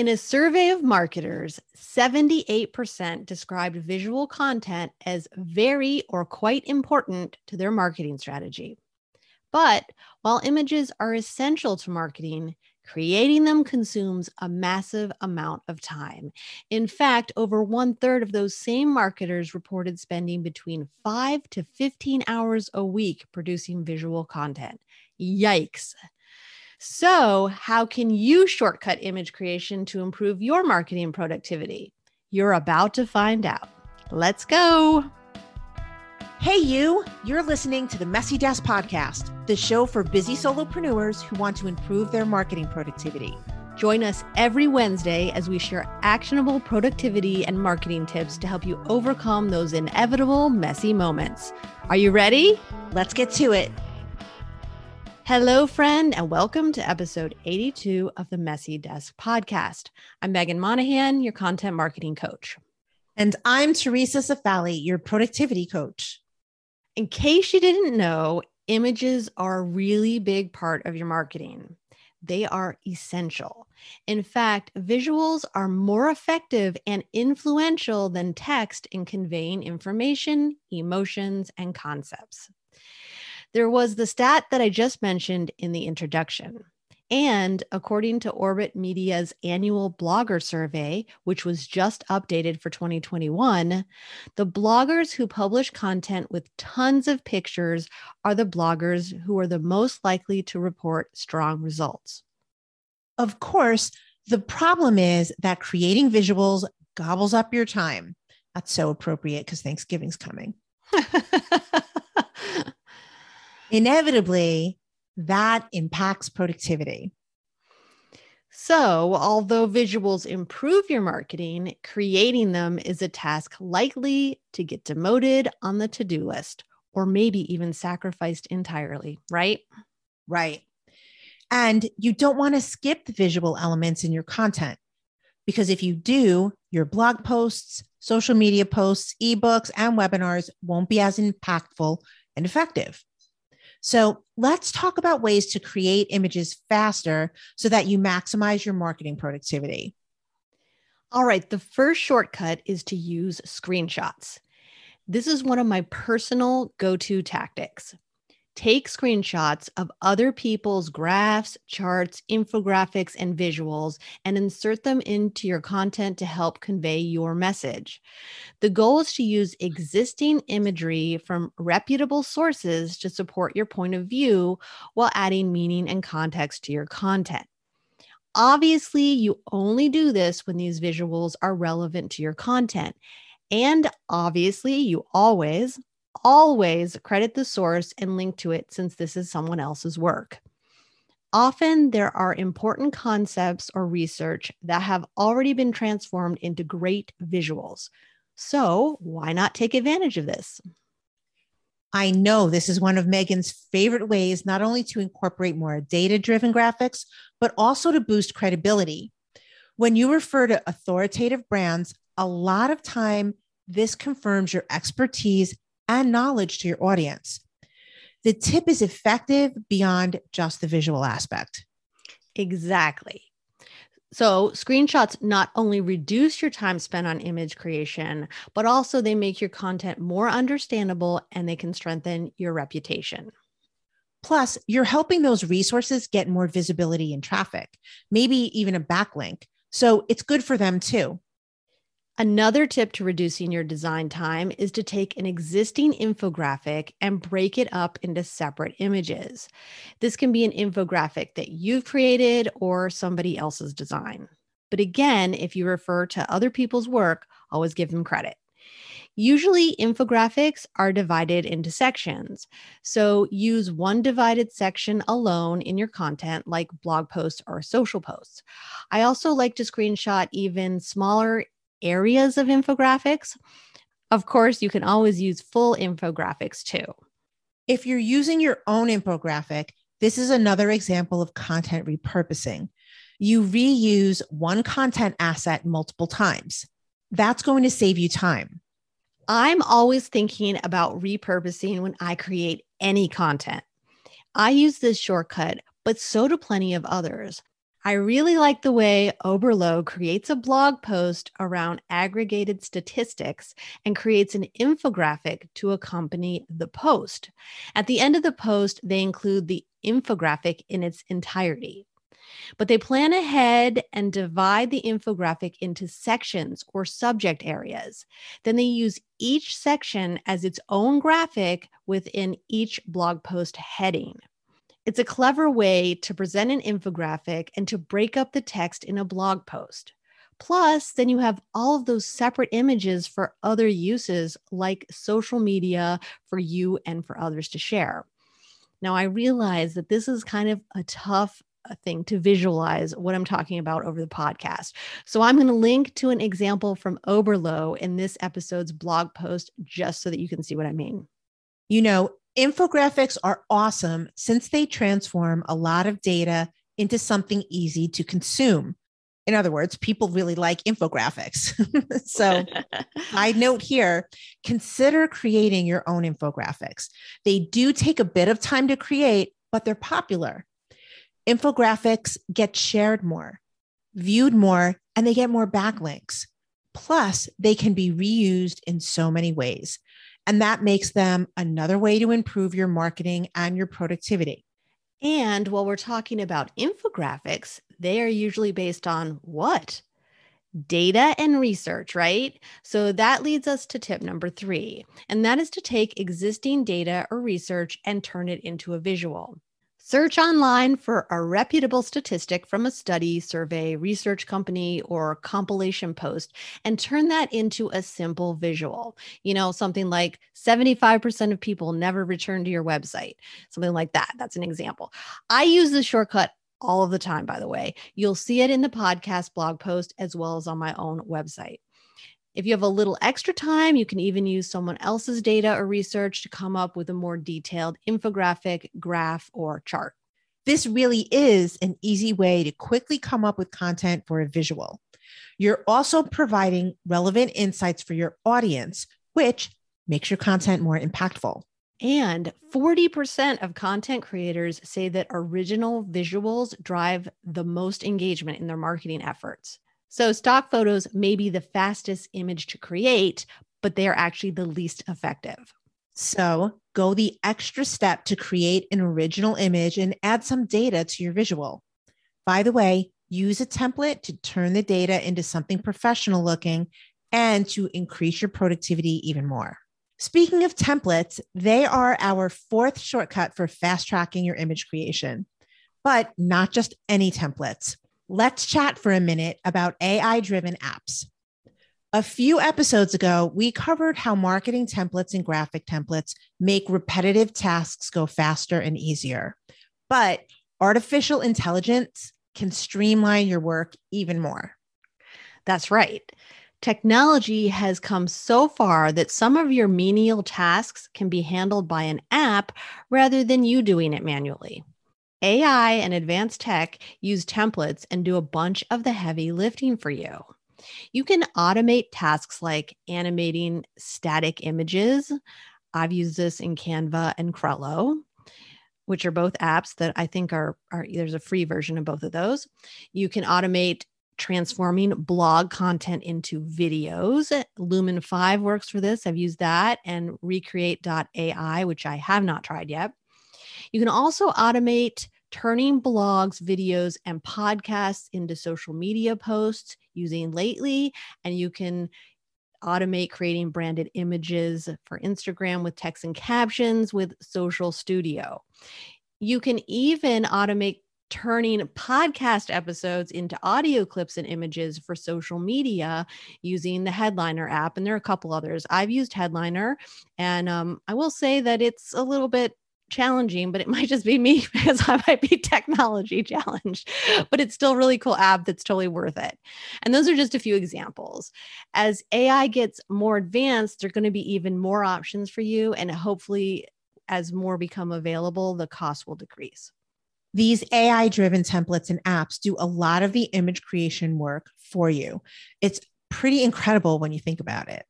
In a survey of marketers, 78% described visual content as very or quite important to their marketing strategy. But while images are essential to marketing, creating them consumes a massive amount of time. In fact, over one third of those same marketers reported spending between five to 15 hours a week producing visual content. Yikes. So, how can you shortcut image creation to improve your marketing productivity? You're about to find out. Let's go. Hey, you! You're listening to the Messy Desk Podcast, the show for busy solopreneurs who want to improve their marketing productivity. Join us every Wednesday as we share actionable productivity and marketing tips to help you overcome those inevitable messy moments. Are you ready? Let's get to it. Hello, friend, and welcome to episode 82 of the Messy Desk podcast. I'm Meghan Monaghan, your content marketing coach. And I'm Theresa Cifali, your productivity coach. In case you didn't know, images are a really big part of your marketing. They are essential. In fact, visuals are more effective and influential than text in conveying information, emotions, and concepts. There was the stat that I just mentioned in the introduction. And according to Orbit Media's annual blogger survey, which was just updated for 2021, the bloggers who publish content with tons of pictures are the bloggers who are the most likely to report strong results. Of course, the problem is that creating visuals gobbles up your time. That's so appropriate because Thanksgiving's coming. inevitably that impacts productivity. So, although visuals improve your marketing, creating them is a task likely to get demoted on the to do list or maybe even sacrificed entirely, right? Right. And you don't want to skip the visual elements in your content because if you do, your blog posts, social media posts, ebooks, and webinars won't be as impactful and effective. So let's talk about ways to create images faster so that you maximize your marketing productivity. All right, the first shortcut is to use screenshots. This is one of my personal go to tactics take screenshots of other people's graphs, charts, infographics, and visuals and insert them into your content to help convey your message. The goal is to use existing imagery from reputable sources to support your point of view while adding meaning and context to your content. Obviously, you only do this when these visuals are relevant to your content. And obviously, you always, always credit the source and link to it since this is someone else's work. Often there are important concepts or research that have already been transformed into great visuals. So, why not take advantage of this? I know this is one of Meghan's favorite ways, not only to incorporate more data driven graphics, but also to boost credibility. When you refer to authoritative brands, a lot of time this confirms your expertise and knowledge to your audience. The tip is effective beyond just the visual aspect. Exactly. So, screenshots not only reduce your time spent on image creation, but also they make your content more understandable and they can strengthen your reputation. Plus, you're helping those resources get more visibility and traffic, maybe even a backlink. So, it's good for them too. Another tip to reducing your design time is to take an existing infographic and break it up into separate images. This can be an infographic that you've created or somebody else's design. But again, if you refer to other people's work, always give them credit. Usually, infographics are divided into sections. So use one divided section alone in your content, like blog posts or social posts. I also like to screenshot even smaller areas of infographics. Of course, you can always use full infographics too. If you're using your own infographic, this is another example of content repurposing. You reuse one content asset multiple times. That's going to save you time. I'm always thinking about repurposing when I create any content. I use this shortcut, but so do plenty of others. I really like the way Oberlo creates a blog post around aggregated statistics and creates an infographic to accompany the post. At the end of the post, they include the infographic in its entirety. But they plan ahead and divide the infographic into sections or subject areas. Then they use each section as its own graphic within each blog post heading. It's a clever way to present an infographic and to break up the text in a blog post. Plus, then you have all of those separate images for other uses like social media for you and for others to share. Now, I realize that this is kind of a tough uh, thing to visualize what I'm talking about over the podcast. So I'm going to link to an example from Oberlo in this episode's blog post just so that you can see what I mean. You know, infographics are awesome since they transform a lot of data into something easy to consume. In other words, people really like infographics. so, I note here consider creating your own infographics. They do take a bit of time to create, but they're popular infographics get shared more, viewed more, and they get more backlinks. Plus, they can be reused in so many ways. And that makes them another way to improve your marketing and your productivity. And while we're talking about infographics, they are usually based on what? Data and research, right? So that leads us to tip number three, and that is to take existing data or research and turn it into a visual. Search online for a reputable statistic from a study, survey, research company, or compilation post and turn that into a simple visual. You know, something like 75% of people never return to your website, something like that. That's an example. I use this shortcut all of the time, by the way. You'll see it in the podcast blog post as well as on my own website. If you have a little extra time, you can even use someone else's data or research to come up with a more detailed infographic, graph, or chart. This really is an easy way to quickly come up with content for a visual. You're also providing relevant insights for your audience, which makes your content more impactful. And 40% of content creators say that original visuals drive the most engagement in their marketing efforts. So, stock photos may be the fastest image to create, but they are actually the least effective. So, go the extra step to create an original image and add some data to your visual. By the way, use a template to turn the data into something professional looking and to increase your productivity even more. Speaking of templates, they are our fourth shortcut for fast tracking your image creation, but not just any templates let's chat for a minute about AI driven apps. A few episodes ago, we covered how marketing templates and graphic templates make repetitive tasks go faster and easier. But artificial intelligence can streamline your work even more. That's right. Technology has come so far that some of your menial tasks can be handled by an app rather than you doing it manually. AI and advanced tech use templates and do a bunch of the heavy lifting for you. You can automate tasks like animating static images. I've used this in Canva and Crello, which are both apps that I think are, are there's a free version of both of those. You can automate transforming blog content into videos. Lumen5 works for this. I've used that and recreate.ai, which I have not tried yet. You can also automate turning blogs, videos, and podcasts into social media posts using Lately. And you can automate creating branded images for Instagram with text and captions with Social Studio. You can even automate turning podcast episodes into audio clips and images for social media using the Headliner app. And there are a couple others. I've used Headliner, and um, I will say that it's a little bit challenging, but it might just be me because I might be technology challenged. But it's still really cool app that's totally worth it. And those are just a few examples. As AI gets more advanced, there are going to be even more options for you. And hopefully, as more become available, the cost will decrease. These AI driven templates and apps do a lot of the image creation work for you. It's pretty incredible when you think about it.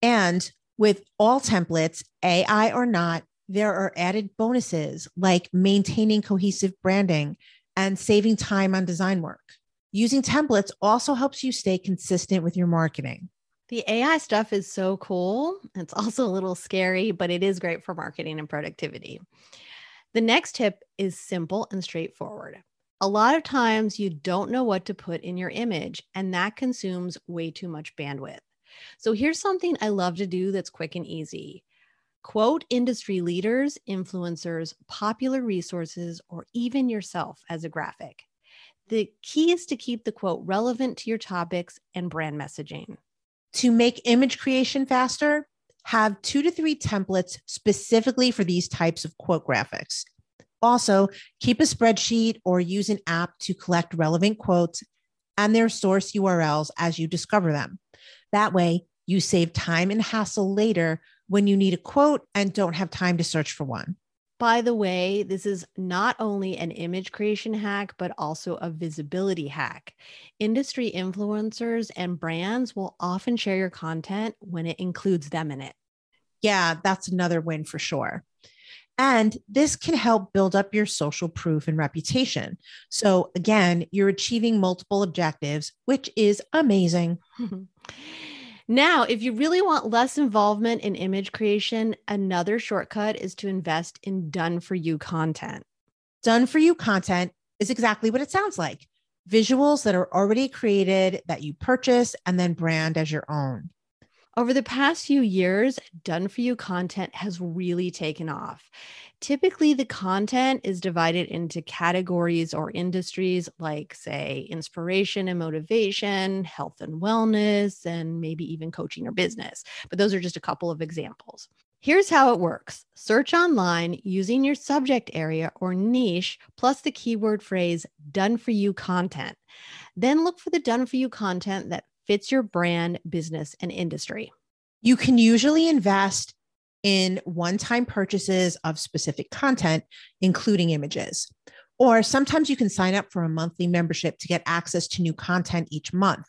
And with all templates, AI or not, there are added bonuses like maintaining cohesive branding and saving time on design work. Using templates also helps you stay consistent with your marketing. The AI stuff is so cool. It's also a little scary, but it is great for marketing and productivity. The next tip is simple and straightforward. A lot of times you don't know what to put in your image, and that consumes way too much bandwidth. So here's something I love to do that's quick and easy. Quote industry leaders, influencers, popular resources, or even yourself as a graphic. The key is to keep the quote relevant to your topics and brand messaging. To make image creation faster, have two to three templates specifically for these types of quote graphics. Also, keep a spreadsheet or use an app to collect relevant quotes and their source URLs as you discover them. That way, you save time and hassle later when you need a quote and don't have time to search for one. By the way, this is not only an image creation hack, but also a visibility hack. Industry influencers and brands will often share your content when it includes them in it. Yeah, that's another win for sure. And this can help build up your social proof and reputation. So, again, you're achieving multiple objectives, which is amazing. Now, if you really want less involvement in image creation, another shortcut is to invest in done for you content. Done for you content is exactly what it sounds like visuals that are already created that you purchase and then brand as your own. Over the past few years, done for you content has really taken off. Typically, the content is divided into categories or industries like, say, inspiration and motivation, health and wellness, and maybe even coaching or business. But those are just a couple of examples. Here's how it works search online using your subject area or niche plus the keyword phrase done for you content. Then look for the done for you content that fits your brand, business, and industry. You can usually invest in one time purchases of specific content, including images. Or sometimes you can sign up for a monthly membership to get access to new content each month.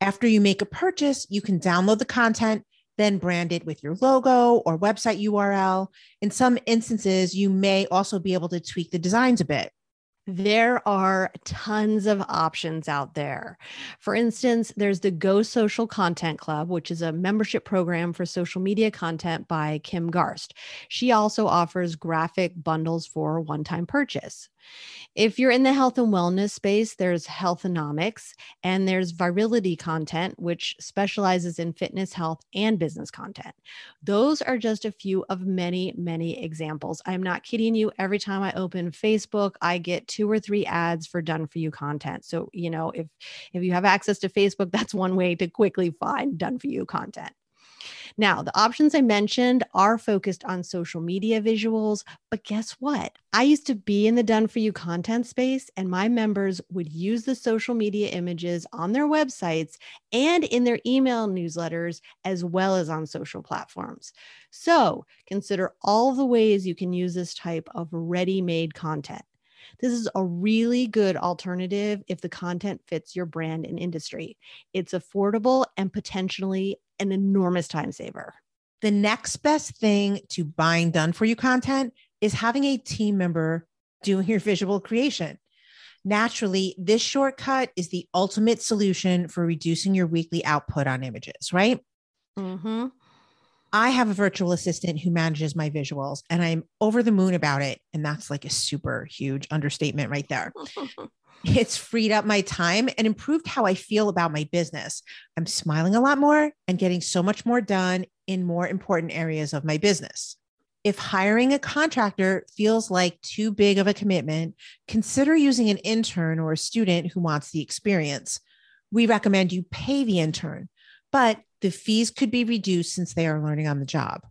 After you make a purchase, you can download the content, then brand it with your logo or website URL. In some instances, you may also be able to tweak the designs a bit. There are tons of options out there. For instance, there's the Go Social Content Club, which is a membership program for social media content by Kim Garst. She also offers graphic bundles for one time purchase. If you're in the health and wellness space, there's Healthinomics and there's Virality Content, which specializes in fitness, health, and business content. Those are just a few of many, many examples. I'm not kidding you. Every time I open Facebook, I get two or three ads for done for you content. So, you know, if if you have access to Facebook, that's one way to quickly find done for you content. Now, the options I mentioned are focused on social media visuals, but guess what? I used to be in the done for you content space, and my members would use the social media images on their websites and in their email newsletters, as well as on social platforms. So consider all the ways you can use this type of ready made content. This is a really good alternative if the content fits your brand and industry. It's affordable and potentially an enormous time saver. The next best thing to buying done for you content is having a team member doing your visual creation. Naturally, this shortcut is the ultimate solution for reducing your weekly output on images, right? Mm-hmm. I have a virtual assistant who manages my visuals and I'm over the moon about it. And that's like a super huge understatement right there. it's freed up my time and improved how I feel about my business. I'm smiling a lot more and getting so much more done in more important areas of my business. If hiring a contractor feels like too big of a commitment, consider using an intern or a student who wants the experience. We recommend you pay the intern, but the fees could be reduced since they are learning on the job.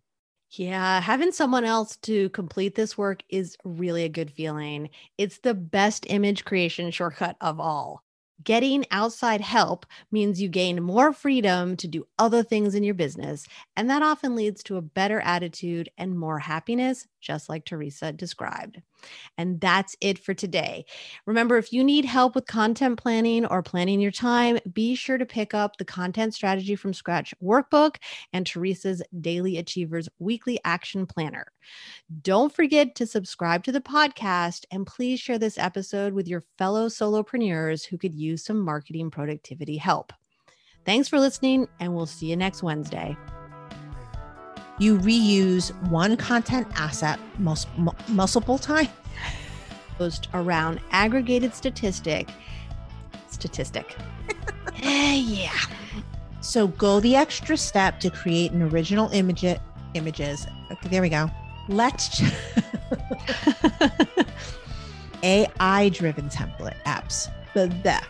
Yeah, having someone else to complete this work is really a good feeling. It's the best image creation shortcut of all. Getting outside help means you gain more freedom to do other things in your business, and that often leads to a better attitude and more happiness, just like Theresa described. And that's it for today. Remember, if you need help with content planning or planning your time, be sure to pick up the Content Strategy from Scratch workbook and Theresa's Daily Achievers Weekly Action Planner. Don't forget to subscribe to the podcast and please share this episode with your fellow solopreneurs who could use some marketing productivity help. Thanks for listening, and we'll see you next Wednesday. You reuse one content asset multiple times. Post around aggregated statistic. Statistic. Yeah. So go the extra step to create an original image images. Okay, there we go. Let's AI driven template apps. The.